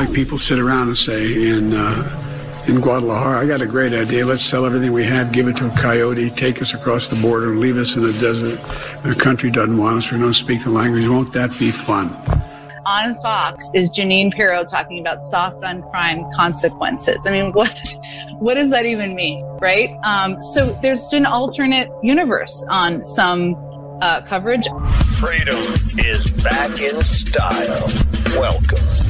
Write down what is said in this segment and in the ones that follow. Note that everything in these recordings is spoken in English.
like people sit around and say in uh, in Guadalajara, I got a great idea. Let's sell everything we have, give it to a coyote, take us across the border, and leave us in the desert. The country doesn't want us. We don't speak the language. Won't that be fun? on Fox is Jeanine Pirro talking about soft on crime consequences. I mean, what what does that even mean, right? Um, so there's an alternate universe on some uh, coverage. Freedom is back in style. Welcome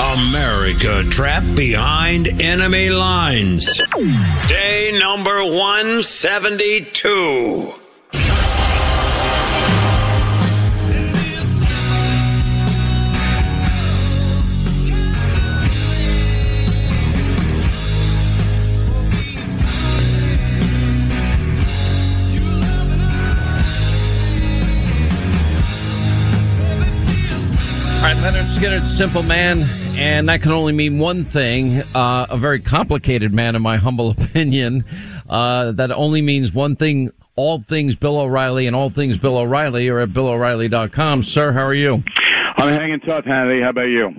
America trapped behind enemy lines. Day number 172. All right, Lynyrd Skynyrd, simple man, and that can only mean one thing. Uh, a very complicated man, in my humble opinion. Uh, that only means one thing. All things Bill O'Reilly and all things Bill O'Reilly are at BillO'Reilly.com. Sir, how are you? I'm hanging tough, Hannity. How about you?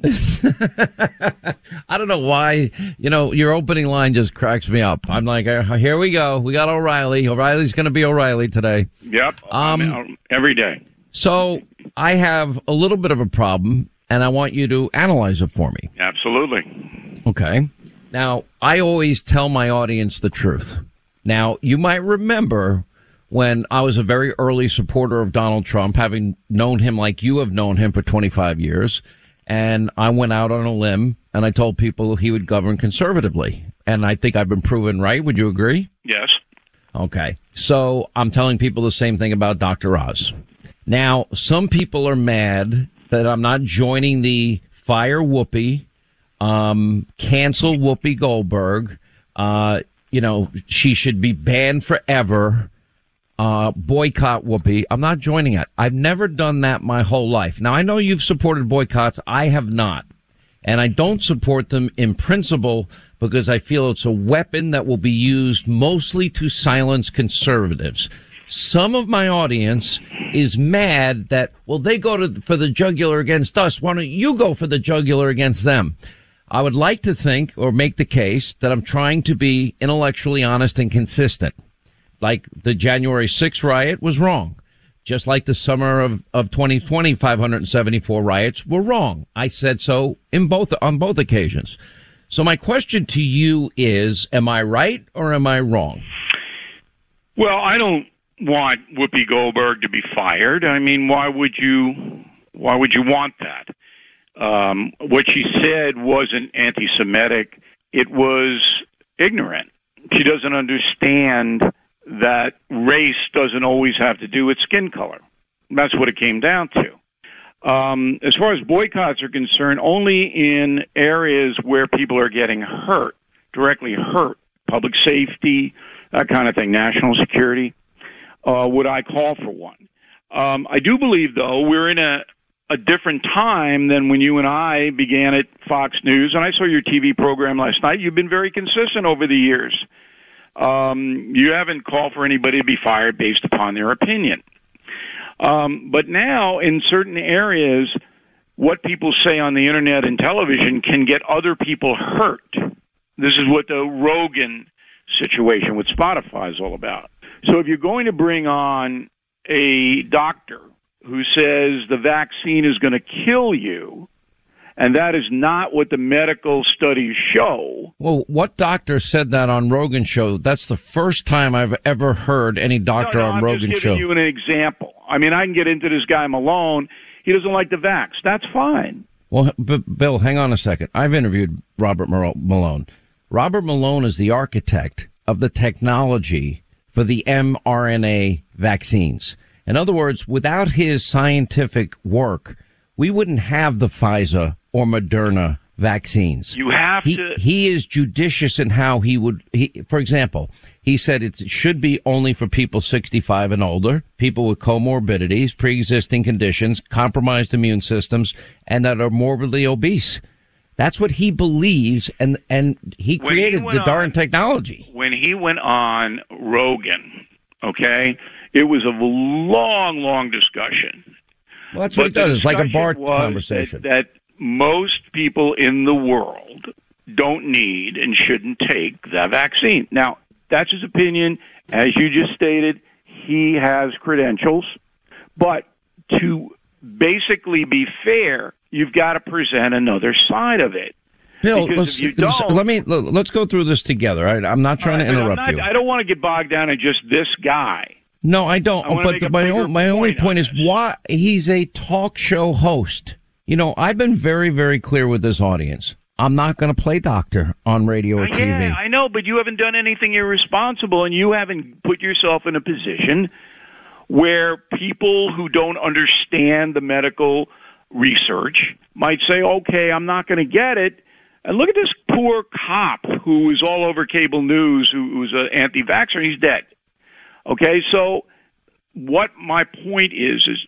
I don't know why. You know, your opening line just cracks me up. I'm like, uh, here we go. We got O'Reilly. O'Reilly's going to be O'Reilly today. Yep. Um, every day. So I have a little bit of a problem, and I want you to analyze it for me. Absolutely. Okay. Now, I always tell my audience the truth. Now, you might remember when I was a very early supporter of Donald Trump, having known him like you have known him for 25 years. And I went out on a limb and I told people he would govern conservatively. And I think I've been proven right. Would you agree? Yes. Okay. So I'm telling people the same thing about Dr. Oz. Now, some people are mad that I'm not joining the fire Whoopi, um, cancel Whoopi Goldberg. Uh, you know, she should be banned forever. Uh, boycott Whoopi. I'm not joining it. I've never done that my whole life. Now, I know you've supported boycotts. I have not. And I don't support them in principle because I feel it's a weapon that will be used mostly to silence conservatives. Some of my audience is mad that, well, they go to, for the jugular against us. Why don't you go for the jugular against them? I would like to think or make the case that I'm trying to be intellectually honest and consistent. Like the January 6th riot was wrong. Just like the summer of, of 2020, 574 riots were wrong. I said so in both, on both occasions. So my question to you is, am I right or am I wrong? Well, I don't want Whoopi Goldberg to be fired. I mean, why would you? Why would you want that? Um, what she said wasn't anti-Semitic. It was ignorant. She doesn't understand that race doesn't always have to do with skin color. That's what it came down to. Um, as far as boycotts are concerned, only in areas where people are getting hurt, directly hurt, public safety, that kind of thing, national security, uh, would I call for one. Um, I do believe, though, we're in a, a different time than when you and I began at Fox News. And I saw your TV program last night. You've been very consistent over the years. Um, you haven't called for anybody to be fired based upon their opinion. Um, but now, in certain areas, what people say on the internet and television can get other people hurt. This is what the Rogan situation with Spotify is all about. So if you're going to bring on a doctor who says the vaccine is going to kill you, and that is not what the medical studies show. Well, what doctor said that on Rogan show? That's the first time I've ever heard any doctor no, no, on I'm Rogan just show. giving you an example. I mean, I can get into this guy Malone. He doesn't like the vax. That's fine. Well, b- Bill, hang on a second. I've interviewed Robert Malone. Robert Malone is the architect of the technology for the mRNA vaccines. In other words, without his scientific work, we wouldn't have the Pfizer or Moderna vaccines. You have he, to. He is judicious in how he would. He, for example, he said it should be only for people 65 and older, people with comorbidities, pre-existing conditions, compromised immune systems, and that are morbidly obese. That's what he believes, and and he When he created went the darn on- technology. when he went on Rogan, okay, it was a long, long discussion. Well, that's what he But the does. It's like a bar conversation. That, that most people in the world don't need and shouldn't take the vaccine. Now, that's his opinion. As you just stated, he has credentials. But to basically be fair, you've got to present another side of it. Bill, let's, let me let's go through this together. Right, I'm not trying to interrupt not- you. I don't want to get bogged down in just this guy. No, I don't. I but my own, my only point on is this. why he's a talk show host. You know, I've been very, very clear with this audience. I'm not going to play doctor on radio or TV. I know, but you haven't done anything irresponsible, and you haven't put yourself in a position where people who don't understand the medical research might say, "Okay, I'm not going to get it." And look at this poor cop who is all over cable news, who was an anti-vaxxer, and he's dead. Okay, so what my point is is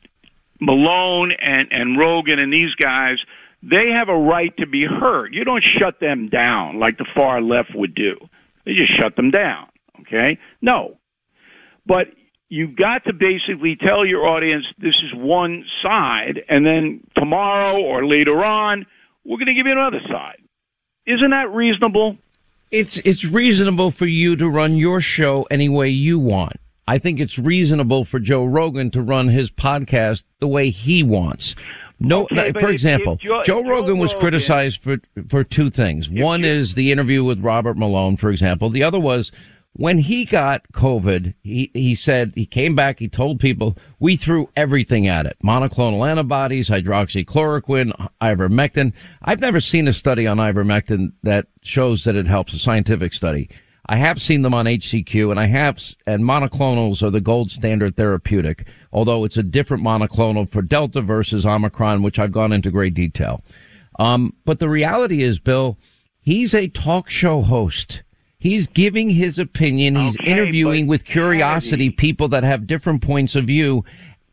Malone and, and Rogan and these guys, they have a right to be heard. You don't shut them down like the far left would do. They just shut them down. Okay? No. But you've got to basically tell your audience this is one side, and then tomorrow or later on, we're going to give you another side. Isn't that reasonable? It's it's reasonable for you to run your show any way you want. I think it's reasonable for Joe Rogan to run his podcast the way he wants. No, Okay, for example, if Joe- Joe, Joe Rogan was Rogan- criticized for for two things. One is the interview with Robert Malone, for example. The other was when he got COVID. He he said he came back. He told people we threw everything at it: monoclonal antibodies, hydroxychloroquine, ivermectin. I've never seen a study on ivermectin that shows that it helps. A scientific study. I have seen them on HCQ, and I have, and monoclonals are the gold standard therapeutic, although it's a different monoclonal for Delta versus Omicron, which I've gone into great detail. Um, but the reality is, Bill, he's a talk show host. He's giving his opinion. He's Okay, interviewing with curiosity Kennedy- people that have different points of view.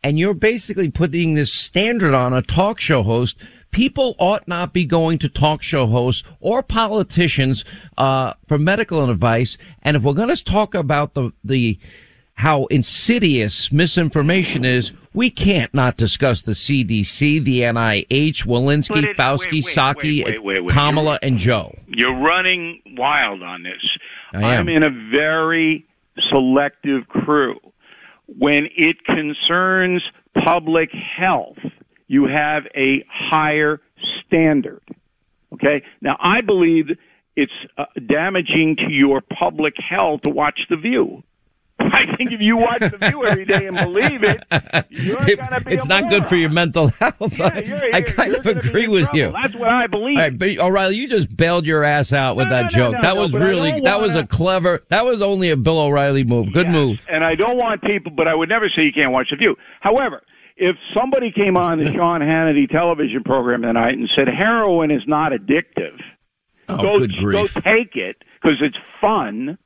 And you're basically putting this standard on a talk show host. People ought not be going to talk show hosts or politicians uh, for medical advice. And if we're going to talk about the the how insidious misinformation is, we can't not discuss the CDC, the NIH, Walensky, Fauci, wait, wait, Psaki, wait, wait, wait. Kamala, and Joe. You're running wild on this. I am. I'm in a very selective crew. When it concerns public health, you have a higher standard. Okay? Now, I believe it's uh, damaging to your public health to watch The View. I think if you watch The View every day and believe it, you're It- going to be it's not good for your mental health. Yeah, you're- I you're- kind of agree with trouble. you. That's what I believe. All right, but O'Reilly, you just bailed your ass out with No, that no, joke. no, that was really that was a clever. That was only a Bill O'Reilly move. Good Yes, move. And I don't want people, but I would never say you can't watch The View. However, if somebody came on the Sean Hannity television program tonight and said heroin is not addictive, Oh, go, good grief. go take it because it's fun,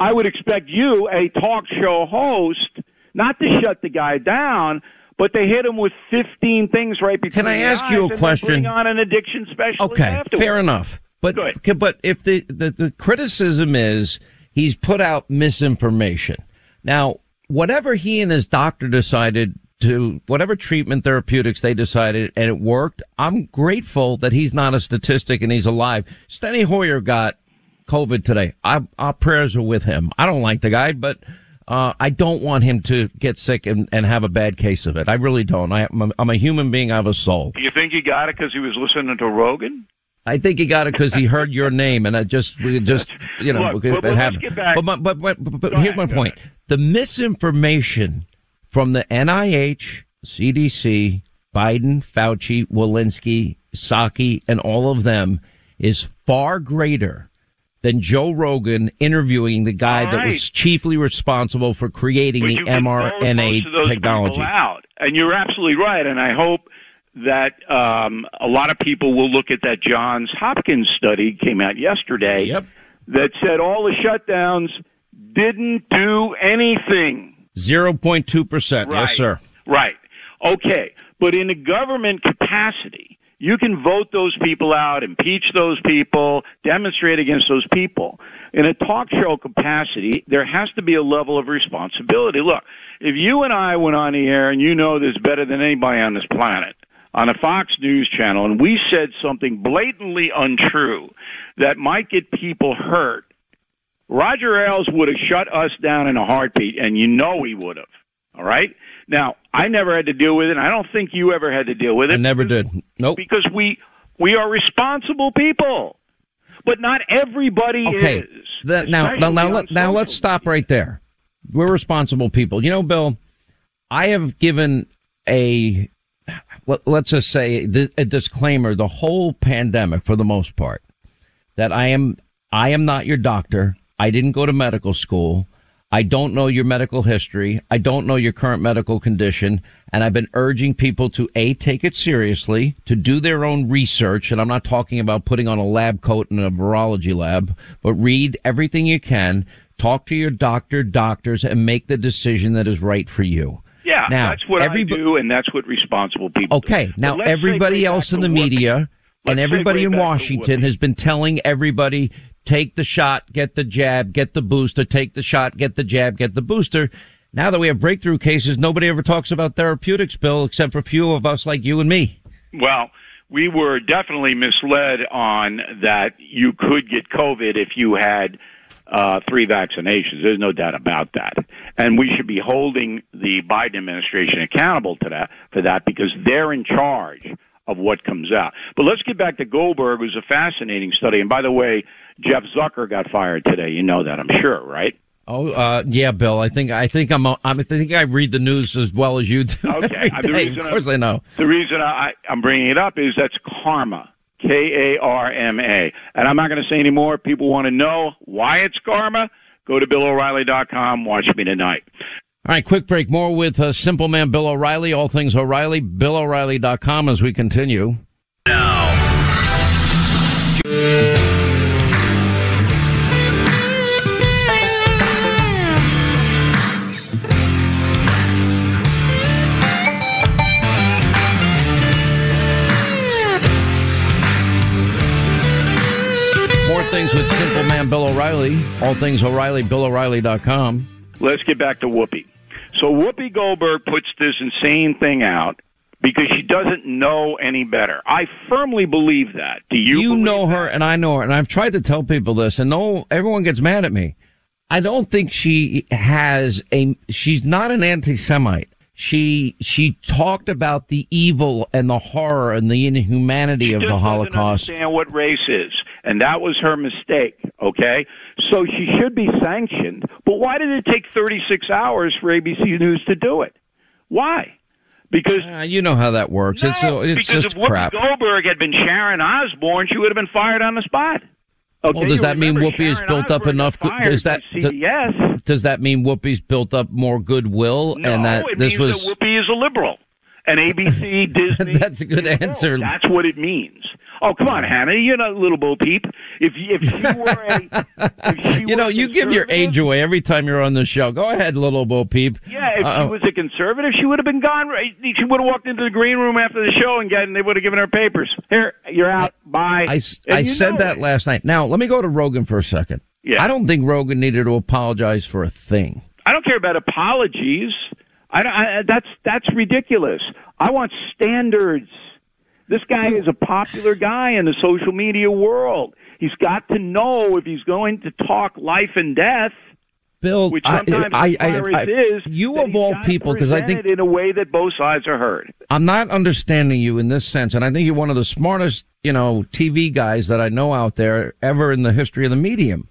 I would expect you, a talk show host, not to shut the guy down. But they hit him with 15 things right between Can I ask you a question? On an addiction specialist. Okay, afterwards. fair enough. But Good. but if the, the the criticism is he's put out misinformation. Now, whatever he and his doctor decided to whatever treatment therapeutics they decided and it worked, I'm grateful that he's not a statistic and he's alive. Steny Hoyer got COVID today. I, our prayers are with him. I don't like the guy, but uh, I don't want him to get sick and, and have a bad case of it. I really don't. I, I'm, a, I'm a human being. I have a soul. You think he got it because he was listening to Rogan? I think he got it because he heard your name, and I just, we just, you know, Look, it but- but happened. But, my- but, but, but, but here's ahead, my point: the misinformation from the NIH, CDC, Biden, Fauci, Walensky, Psaki, and all of them is far greater than Joe Rogan interviewing the guy All that was chiefly responsible for creating But the you can vote mRNA most of those technology. out. And you're absolutely right. And I hope that um, a lot of people will look at that Johns Hopkins study came out yesterday Yep. that said all the shutdowns didn't do anything. 0.2%. Right. Yes, sir. Right. Okay. But in a government capacity, you can vote those people out, impeach those people, demonstrate against those people. In a talk show capacity, there has to be a level of responsibility. Look, if you and I went on the air and you know this better than anybody on this planet, on a Fox News channel, and we said something blatantly untrue that might get people hurt, Roger Ailes would have shut us down in a heartbeat, and you know he would have. All right. Now, I never had to deal with it. and I don't think you ever had to deal with it. I never did. Nope. because we we are responsible people, but not everybody Okay. is. That, now, now, now, let, now let's stop right there. We're responsible people. You know, Bill, I have given a, let, let's just say a disclaimer the whole pandemic for the most part that I am, I am not your doctor. I didn't go to medical school. I don't know your medical history. I don't know your current medical condition. And I've been urging people to A, take it seriously, to do their own research. And I'm not talking about putting on a lab coat in a virology lab, but read everything you can, talk to your doctor, doctors, and make the decision that is right for you. Yeah, Now, that's what everybo- I do, and that's what responsible people. do. Okay. Now everybody else in the media and everybody in Washington has been telling everybody take the shot, get the jab, get the booster, take the shot, get the jab, get the booster. Now that we have breakthrough cases, nobody ever talks about therapeutics, Bill, except for a few of us like you and me. Well, we were definitely misled on that you could get COVID if you had uh, three vaccinations. There's no doubt about that, and we should be holding the Biden administration accountable to that for that because they're in charge of what comes out. But let's get back to Goldberg. who's a fascinating study, and by the way, Jeff Zucker got fired today. You know that, I'm sure, right? Oh, uh, yeah, Bill. I think I think I'm. I'm I think I read the news as well as you do. Okay, the reason Of course, I'm- I know. The reason I, I'm bringing it up is that's karma. K A R M A. And I'm not going to say any more. People want to know why it's karma. Go to BillO'Reilly.com. Watch me tonight. All right, quick break. More with uh, Simple Man Bill O'Reilly. All things O'Reilly. BillO'Reilly.com as we continue. More things with Simple Man Bill O'Reilly. All things O'Reilly. BillO'Reilly.com. Let's get back to Whoopi. So Whoopi Goldberg puts this insane thing out because she doesn't know any better. I firmly believe that. Do you? you know that? her and I know her, and I've tried to tell people this, and no, everyone gets mad at me. I don't think she has a. She's not an anti-Semite. She she talked about the evil and the horror and the inhumanity of just the doesn't Holocaust. understand what race is, and that was her mistake. Okay, so she should be sanctioned. But why did it take 36 hours for ABC News to do it? Why? Because Uh, you know how that works. it's no, it's because just if Whoopi crap. Goldberg had been Sharon Osbourne, she would have been fired on the spot. Okay, Well, does that mean Whoopi has built up enough does that- CBS? Does that mean Whoopi's built up more goodwill No, and that this was? that Whoopi is a liberal. And ABC, Disney. That's a good liberal. answer. That's what it means. Oh, come on, Hannah. You're not a little Bo Peep. If if she were a, if she you know, you give your age away every time you're on the show. Go ahead, little Bo Peep. Yeah, if Uh-oh. she was a conservative, she would have been gone. She would have walked into the green room after the show and, gotten, they would have given her papers. Here, you're out. Bye. I, I said that it. last night. Now, let me go to Rogan for a second. Yeah. I don't think Rogan needed to apologize for a thing. I don't care about apologies. I, I that's that's ridiculous. I want standards. This guy is a popular guy in the social media world. He's got to know if he's going to talk life and death, Bill, which I, sometimes I, the I, I- is. you of all people, because I think in a way that both sides are heard. I'm not understanding you in this sense, and I think you're one of the smartest, you know, TV guys that I know out there ever in the history of the medium.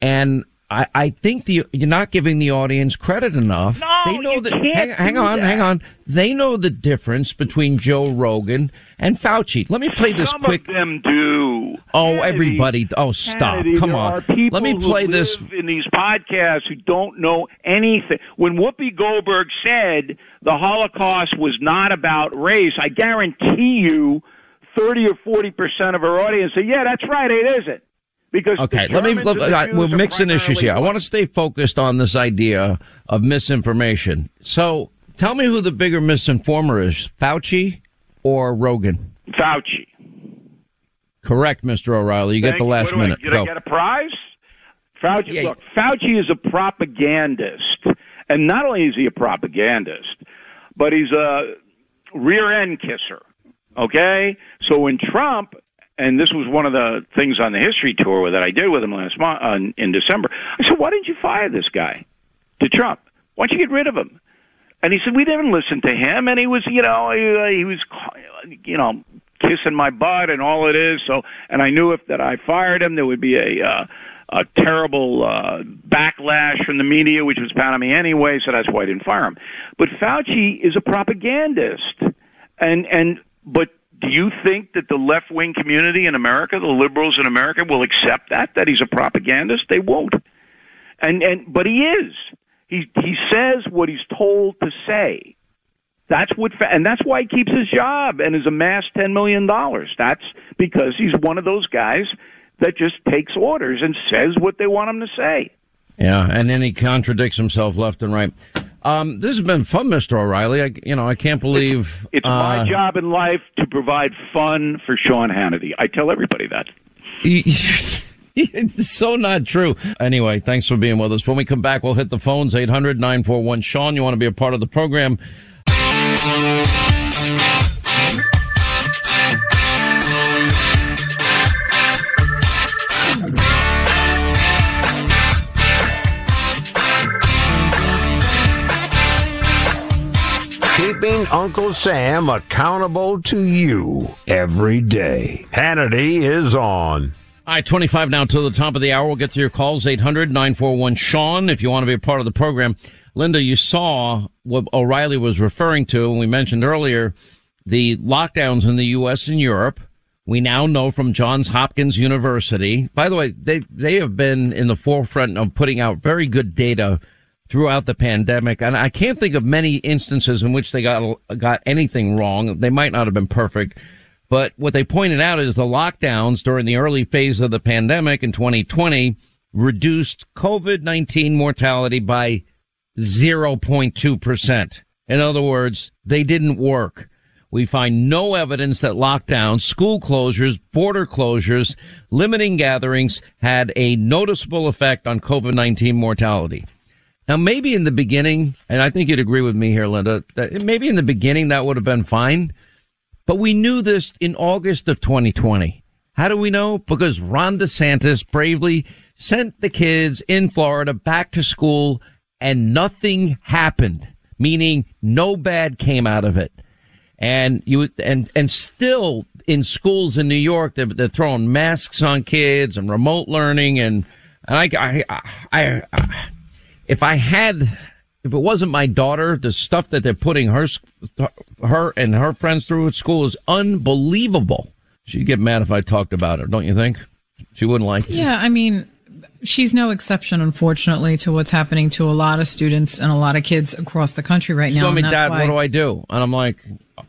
And I, I think the you're not giving the audience credit enough. No, they know you that. can't Hang, hang on, that. hang on. They know the difference between Joe Rogan and Fauci. Let me play this Some quick. of them do. Oh, Hannity- everybody! Oh, stop! Hannity, Come on. Let me who play this. in these podcasts who don't know anything. When Whoopi Goldberg said the Holocaust was not about race, I guarantee you, thirty or forty percent of our audience say, "Yeah, that's right, it isn't." Because Okay, let me. Look, uh, we're mixing issues here. I want to stay focused on this idea of misinformation. So, tell me who the bigger misinformer is: Fauci or Rogan? Fauci. Correct, Mr. O'Reilly. You get the last do I- minute. Did Go. I get a prize? Fauci, Yeah. look, Fauci is a propagandist, and not only is he a propagandist, but he's a rear end kisser. Okay, so when Trump, and this was one of the things on the history tour that I did with him last month uh, in December, I said, "Why didn't you fire this guy?" To Trump, why don't you get rid of him? And he said, "We didn't listen to him, and he was, you know, he, he was, you know." Kissing my butt and all it is. So, and I knew if that I fired him, there would be a uh, a terrible uh, backlash from the media, which was pounding me anyway. So that's why I didn't fire him. But Fauci is a propagandist, and and but do you think that the left wing community in America, the liberals in America, will accept that that he's a propagandist? They won't. And and but he is. He he says what he's told to say. That's what, and that's why he keeps his job and has amassed ten million dollars. That's because he's one of those guys that just takes orders and says what they want him to say. Yeah, and then he contradicts himself left and right. Um, this has been fun, Mr. O'Reilly. I, you know, I can't believe It's uh, my job in life to provide fun for Sean Hannity. I tell everybody that. it's so not true. Anyway, thanks for being with us. When we come back, we'll hit the phones 800 941 Sean. You want to be a part of the program? Uncle Sam accountable to you every day. Hannity is on. All right, 25 now to the top of the hour. We'll get to your calls, 800 941 Sean, if you want to be a part of the program. Linda, you saw what O'Reilly was referring to, and we mentioned earlier the lockdowns in the U.S. and Europe. We now know from Johns Hopkins University. By the way, they, they have been in the forefront of putting out very good data throughout the pandemic. And I can't think of many instances in which they got, got anything wrong. They might not have been perfect. But what they pointed out is the lockdowns during the early phase of the pandemic in 2020 reduced COVID-19 mortality by 0.2%. In other words, they didn't work. We find no evidence that lockdowns, school closures, border closures, limiting gatherings had a noticeable effect on COVID-19 mortality. Now, maybe in the beginning, and I think you'd agree with me here, Linda, maybe in the beginning that would have been fine. But we knew this in August of 2020. How do we know? Because Ron DeSantis bravely sent the kids in Florida back to school and nothing happened, meaning no bad came out of it. And you, and, and still in schools in New York, they're, they're throwing masks on kids and remote learning. And, and I, I, I, I if I had, if it wasn't my daughter, the stuff that they're putting her, her and her friends through at school is unbelievable. She'd get mad if I talked about her, don't you think? She wouldn't like it. Yeah, I mean, she's no exception, unfortunately, to what's happening to a lot of students and a lot of kids across the country right now. told me, Dad, why what do I do? And I'm like,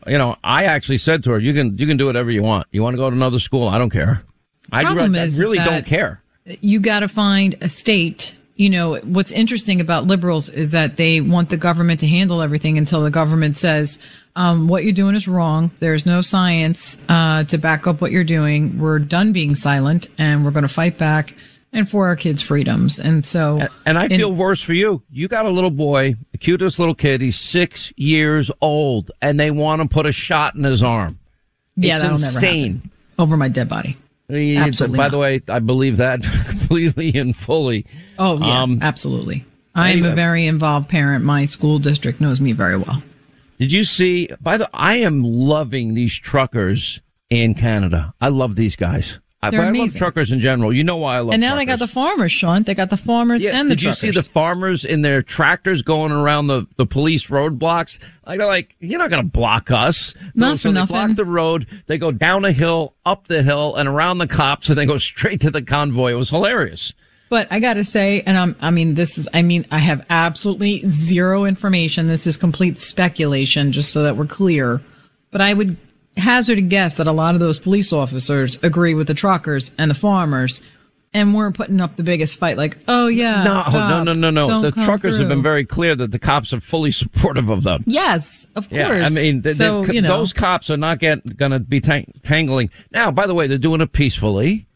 you know, I actually said to her, you can, you can do whatever you want. You want to go to another school? I don't care. I, re- I really don't care. you got to find a state. You know, what's interesting about liberals is that they want the government to handle everything until the government says, um, what you're doing is wrong. There's no science uh, to back up what you're doing. We're done being silent and we're going to fight back and for our kids' freedoms. And so, And, and I in- feel worse for you. You got a little boy, the cutest little kid. He's six years old, and they want to put a shot in his arm. yeah, it's that'll never insane. happen. Over my dead body. Absolutely By not. the way, I believe that completely and fully. Oh, yeah, Um, absolutely. I'm a very involved parent. My school district knows me very well. Did you see? By the, I am loving these truckers in Canada. I love these guys. I, They're but I love truckers in general. You know why I love And now they got the farmers, Sean. They got the farmers Yeah, and the truckers. did you see the farmers in their tractors going around the, the police roadblocks? Like they're like, you're not going to block us. Not so for they nothing. block the road. They go down a hill, up the hill, and around the cops, and they go straight to the convoy. It was hilarious. But I got to say, and I'm, I mean, this is, I mean, I have absolutely zero information. This is complete speculation, just so that we're clear. But I would hazard a guess that a lot of those police officers agree with the truckers and the farmers and weren't putting up the biggest fight like, oh yeah, No, stop. no, no, no, no. Don't The truckers have been very clear that the cops are fully supportive of them. Yes, of course. Yeah, I mean, so, you know, those cops are not get, gonna be tang- tangling. Now, by the way, they're doing it peacefully.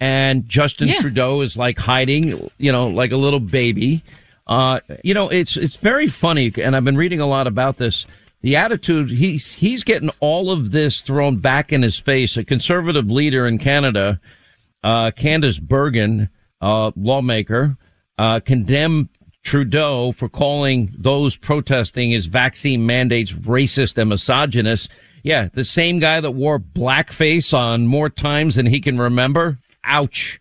And Justin Yeah. Trudeau is like hiding, you know, like a little baby. Uh, you know, it's, it's very funny. And I've been reading a lot about this. The attitude, he's, he's getting all of this thrown back in his face. A conservative leader in Canada, uh, Candice Bergen, uh, lawmaker, uh, condemned Trudeau for calling those protesting his vaccine mandates racist and misogynist. Yeah, the same guy that wore blackface on more times than he can remember. Ouch.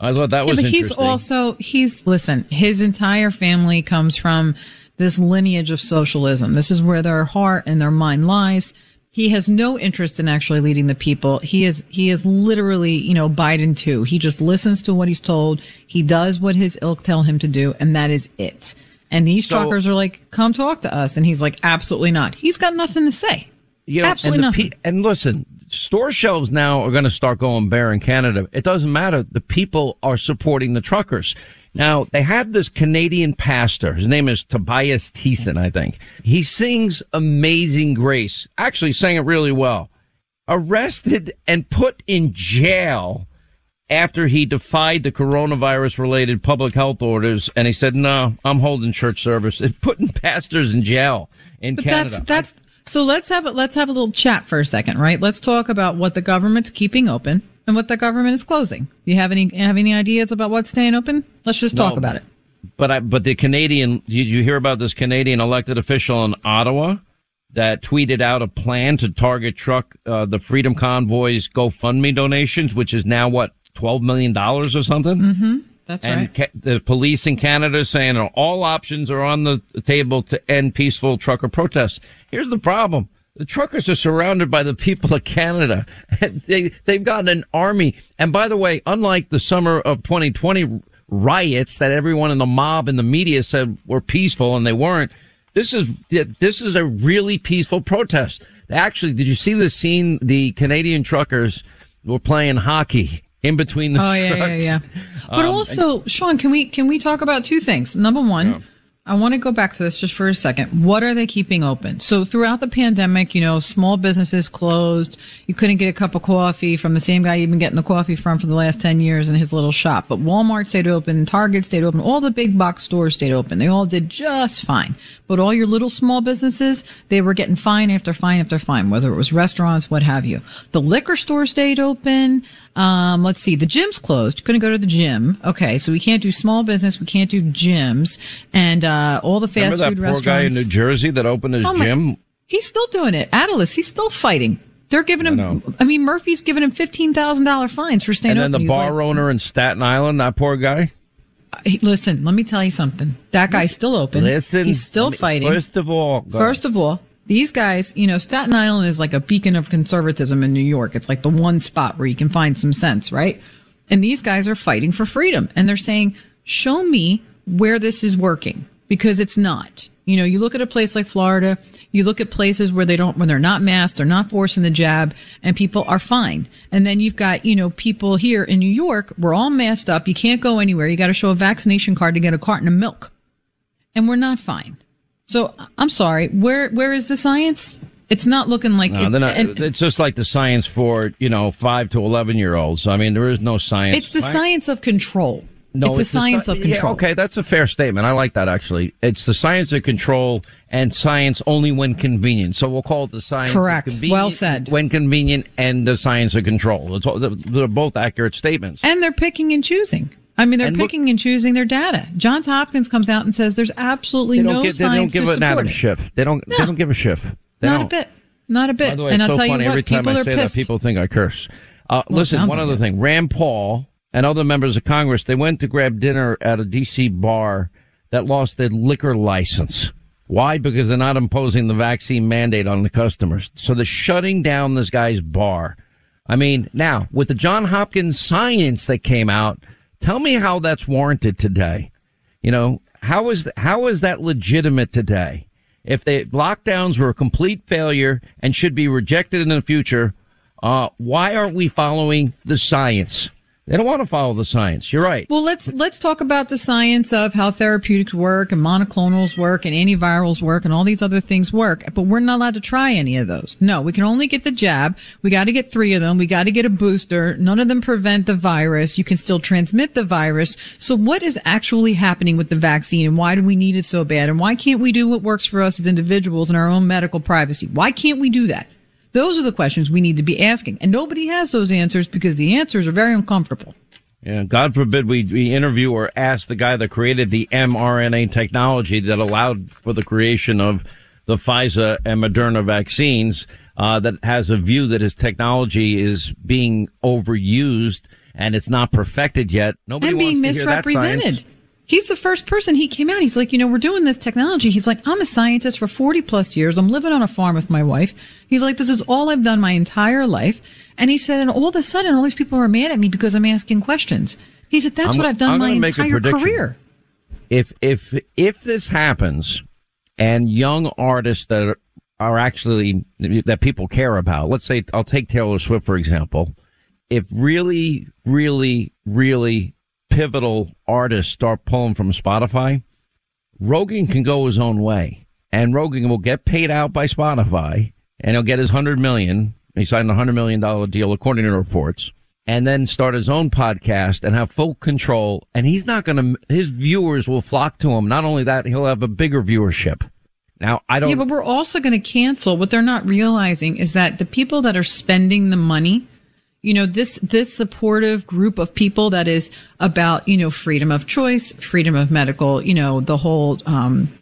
I thought that was. Yeah, but he's also he's listen. His entire family comes from this lineage of socialism. This is where their heart and their mind lies. He has no interest in actually leading the people. He is he is literally you know Biden too. He just listens to what he's told. He does what his ilk tell him to do, and that is it. And these So- truckers are like, "Come talk to us," and he's like, "Absolutely not." He's got nothing to say. you know, absolutely and, nothing. pe- and listen, store shelves now are going to start going bare in Canada. It doesn't matter. The people are supporting the truckers. Now they have this Canadian pastor. His name is Tobias Tissen, I think. He sings "Amazing Grace." Actually, sang it really well. Arrested and put in jail after he defied the coronavirus related public health orders and he said, no, I'm holding church service and putting pastors in jail in But Canada. that's that's so let's have a let's have a little chat for a second, right? Let's talk about what the government's keeping open and what the government is closing. Do you have any have any ideas about what's staying open? Let's just talk No. about it. But I, but the Canadian, did you hear about this Canadian elected official in Ottawa that tweeted out a plan to target truck uh, the Freedom Convoy's GoFundMe donations, which is now what twelve million dollars or something? Mm-hmm. That's and right. ca- the police in Canada saying all options are on the table to end peaceful trucker protests. Here's the problem. The truckers are surrounded by the people of Canada. they, they've got an army. And by the way, unlike the summer of 2020 riots that everyone in the mob and the media said were peaceful and they weren't, this is, this is a really peaceful protest. Actually, did you see the scene? The Canadian truckers were playing hockey in between the Oh yeah, trucks. yeah, yeah. But Um, also, Sean, can we can we talk about two things? Number one, I want to go back to this just for a second. What are they keeping open? So throughout the pandemic, you know, small businesses closed. You couldn't get a cup of coffee from the same guy you've been getting the coffee from for the last 10 years in his little shop. But Walmart stayed open, Target stayed open, all the big box stores stayed open. They all did just fine. But all your little small businesses, they were getting fine after fine after fine, whether it was restaurants, what have you. The liquor store stayed open. Um, let's see, the gym's closed. Couldn't go to the gym. Okay, so we can't do small business. We can't do gyms. And, uh, all the fast Remember fast that food poor restaurants. guy in New Jersey that opened his Oh my- gym? He's still doing it. Atlas, he's still fighting. They're giving him. know. I, mean, Murphy's giving him fifteen thousand dollar fines for staying And then open. the He's bar like, owner in Staten Island, that poor guy. Hey, listen, let me tell you something. That guy's still open. Listen, he's still fighting. First of all, First of all, these guys, you know, Staten Island is like a beacon of conservatism in New York. It's like the one spot where you can find some sense, right? And these guys are fighting for freedom and they're saying, show me where this is working because it's not. You know, you look at a place like Florida, you look at places where they don't, when they're not masked, they're not forcing the jab and people are fine. And then you've got, you know, people here in New York, we're all masked up. You can't go anywhere. You got to show a vaccination card to get a carton of milk and we're not fine. So I'm sorry. Where where is the science? It's not looking like No, it, not, and it's just like the science for you know five to eleven year olds. I mean, there is no science. it's the science of control. No, it's, the the science sci- of control. Yeah, okay, that's a fair statement. I like that actually. It's the science of control and science only when convenient. So we'll call it the science. Correct. Well said. When convenient, and the science of control. It's all, they're both accurate statements. And they're picking and choosing. I mean, they're And look- picking and choosing their data. Johns Hopkins comes out and says there's absolutely no don't science give to an support it. shift. They don't. They don't give a shift. They Not don't. a bit. Not a bit. By the way, and it's I'll so tell funny. you what, Every time people I are say pissed. that, people think I curse. Uh, Well, listen, one like other it. thing. Rand Paul and other members of Congress, they went to grab dinner at a D.C. bar that lost their liquor license. Why? Because they're not imposing the vaccine mandate on the customers. So they're shutting down this guy's bar. I mean, now with the John Hopkins science that came out, tell me how that's warranted today. You know, how is, how is that legitimate today? If the lockdowns were a complete failure and should be rejected in the future, uh, why aren't we following the science? They don't want to follow the science. You're right. Well, let's let's talk about the science of how therapeutics work and monoclonals work and antivirals work and all these other things work. But we're not allowed to try any of those. No, we can only get the jab. We got to get three of them. We got to get a booster. None of them prevent the virus. You can still transmit the virus. So what is actually happening with the vaccine and why do we need it so bad? And why can't we do what works for us as individuals in our own medical privacy? Why can't we do that? Those are the questions we need to be asking. And nobody has those answers because the answers are very uncomfortable. Yeah, God forbid we, we interview or ask the guy that created the mRNA technology that allowed for the creation of the Pfizer and Moderna vaccines, uh, that has a view that his technology is being overused and it's not perfected yet. Nobody and being wants to hear that science. He's the first person. He came out. He's like, you know, we're doing this technology. He's like, I'm a scientist for 40 plus years. I'm living on a farm with my wife. He's like, this is all I've done my entire life. And he said, and all of a sudden, all these people are mad at me because I'm asking questions. He said, that's I'm- what I've done I'm my entire career. if if if this happens and young artists that are, are actually that people care about let's say i'll take taylor swift for example if really really really pivotal artists start pulling from spotify rogan can go his own way and rogan will get paid out by spotify and he'll get his 100 million he signed a 100 million dollar deal according to reports and then start his own podcast and have full control. And he's not going to, his viewers will flock to him. Not only that, he'll have a bigger viewership. Now, I don't, Yeah, but we're also going to cancel. What they're not realizing is that the people that are spending the money, you know, this, this supportive group of people that is about, you know, freedom of choice, freedom of medical, you know, the whole, um,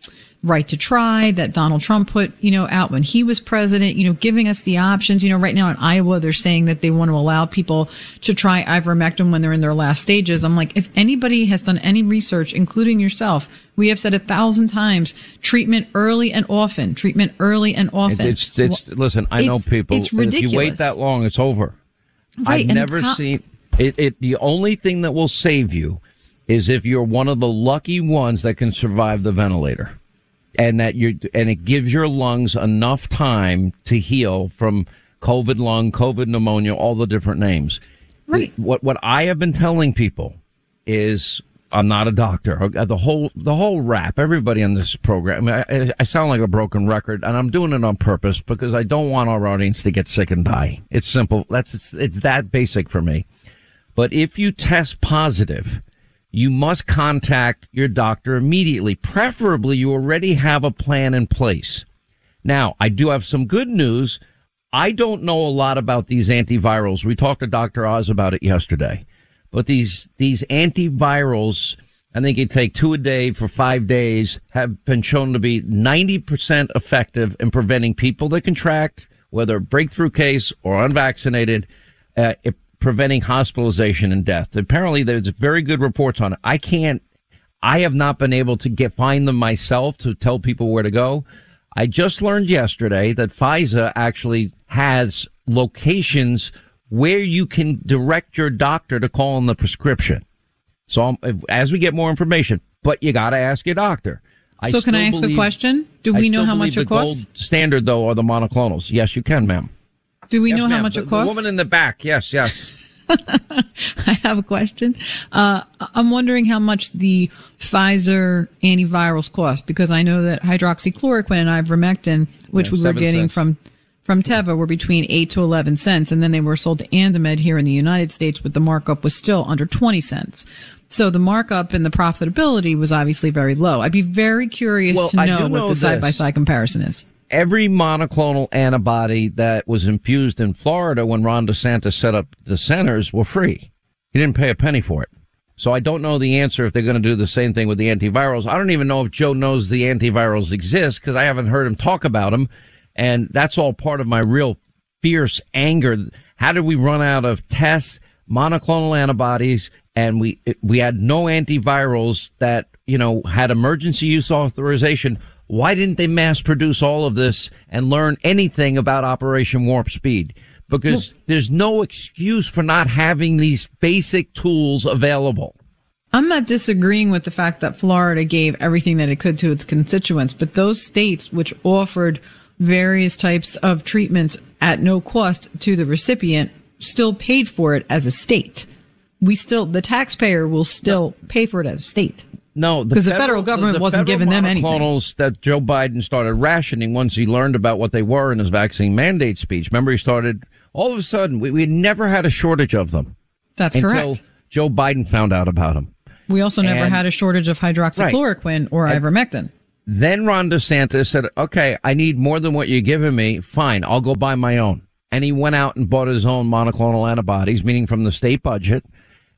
right to try that Donald Trump put, you know, out when he was president, you know, giving us the options. You know, right now in Iowa, they're saying that they want to allow people to try ivermectin when they're in their last stages. I'm like, if anybody has done any research, including yourself, we have said a thousand times, treatment early and often, treatment early and often. it's, it's, listen, I know people. it's If you wait that long, it's over. Right, I've never how- seen it, it. The only thing that will save you is if you're one of the lucky ones that can survive the ventilator. And that you and it gives your lungs enough time to heal from COVID lung, COVID pneumonia, all the different names. Right. What what I have been telling people is I'm not a doctor. The whole the whole rap. Everybody on this program. I, I- I sound like a broken record, and I'm doing it on purpose because I don't want our audience to get sick and die. It's simple. That's it's, it's that basic for me. But if you test positive, you must contact your doctor immediately. Preferably, you already have a plan in place. Now, I do have some good news. I don't know a lot about these antivirals. We talked to Dr. Oz about it yesterday. But these, these antivirals, I think you take two a day for five days, have been shown to be 90% effective in preventing people that contract, whether breakthrough case or unvaccinated, uh, it- preventing hospitalization and death. Apparently there's very good reports on it. I can't I have not been able to get find them myself to tell people where to go. I just learned yesterday that Pfizer actually has locations where you can direct your doctor to call on the prescription. So um, as we get more information, but you got to ask your doctor. So can I ask a question? Do I we know how much it costs? Standard though are the monoclonals. Yes, you can, ma'am. Do we Yes, know how much The- it costs? The woman in the back. Yes, yes. I have a question. Uh, I'm wondering how much the Pfizer antivirals cost because I know that hydroxychloroquine and ivermectin, which Yeah, we were getting cents. from from Teva, were between eight to eleven cents, and then they were sold to Andamed here in the United States, but the markup was still under twenty cents. So the markup and the profitability was obviously very low. I'd be very curious Well, to I know what know the side by side comparison is. every monoclonal antibody that was infused in Florida when Ron DeSantis set up the centers were free. He didn't pay a penny for it. So I don't know the answer if they're going to do the same thing with the antivirals. I don't even know if Joe knows the antivirals exist because I haven't heard him talk about them. And that's all part of my real fierce anger. How did we run out of tests, monoclonal antibodies, and we we had no antivirals that you know had emergency use authorization? Why didn't they mass produce all of this and learn anything about Operation Warp Speed? Because there's no excuse for not having these basic tools available. I'm not disagreeing with the fact that Florida gave everything that it could to its constituents, but those states which offered various types of treatments at no cost to the recipient still paid for it as a state. We still, the taxpayer will still pay for it as a state. No, because the, federal government the wasn't federal giving them anything. monoclonals that Joe Biden started rationing once he learned about what they were in his vaccine mandate speech. Remember, he started all of a sudden. We, we never had a shortage of them. That's correct. until correct. Joe Biden found out about them. We also never And- had a shortage of hydroxychloroquine or And- ivermectin. Then Ron DeSantis said, okay, I need more than what you're giving me. Fine. I'll go buy my own. And he went out and bought his own monoclonal antibodies, meaning from the state budget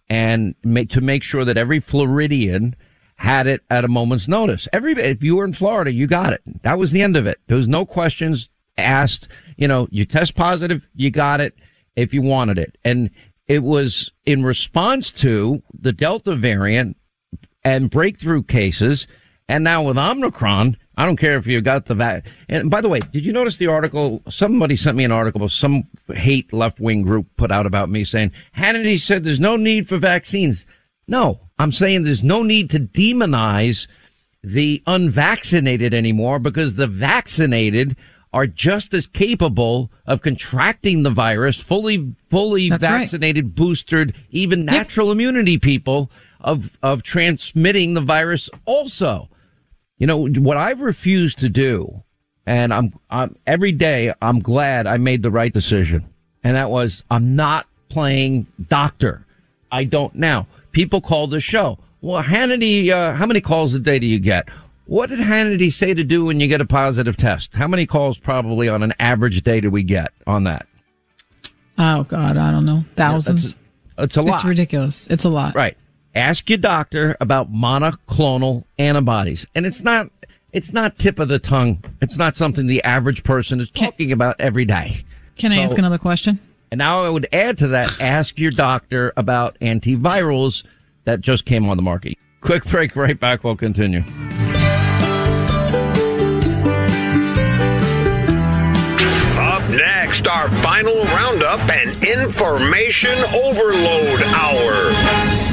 and make, to make sure that every Floridian had it at a moment's notice. Every, if you were in Florida, you got it. That was the end of it. There was no questions asked. You know, you test positive, you got it if you wanted it. And it was in response to the Delta variant and breakthrough cases. And now with Omicron, I don't care if you got the vac. And by the way, did you notice the article? Somebody sent me an article some hate left wing group put out about me saying Hannity said there's no need for vaccines. No, I'm saying there's no need to demonize the unvaccinated anymore because the vaccinated are just as capable of contracting the virus, fully, fully That's right. vaccinated, boosted, even natural immunity people of, of transmitting the virus also. You know, what I've refused to do, and I'm, I'm every day I'm glad I made the right decision. And that was I'm not playing doctor. I don't now. People call the show. Well, Hannity, uh, how many calls a day do you get? What did Hannity say to do when you get a positive test? How many calls probably on an average day do we get on that? Oh God, I don't know. Thousands. It's a lot. It's ridiculous. It's a lot. Right. Ask your doctor about monoclonal antibodies. And it's not it's not tip of the tongue. It's not something the average person is talking about every day. Can I So- ask another question? And now I would add to that, ask your doctor about antivirals that just came on the market. Quick break, right back. We'll continue. Up next, our final roundup and information overload hour.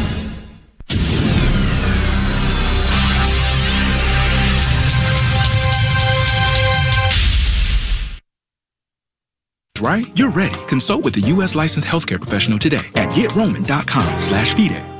Right? You're ready. Consult with a U.S. licensed healthcare professional today at getroman.com slash FIDE.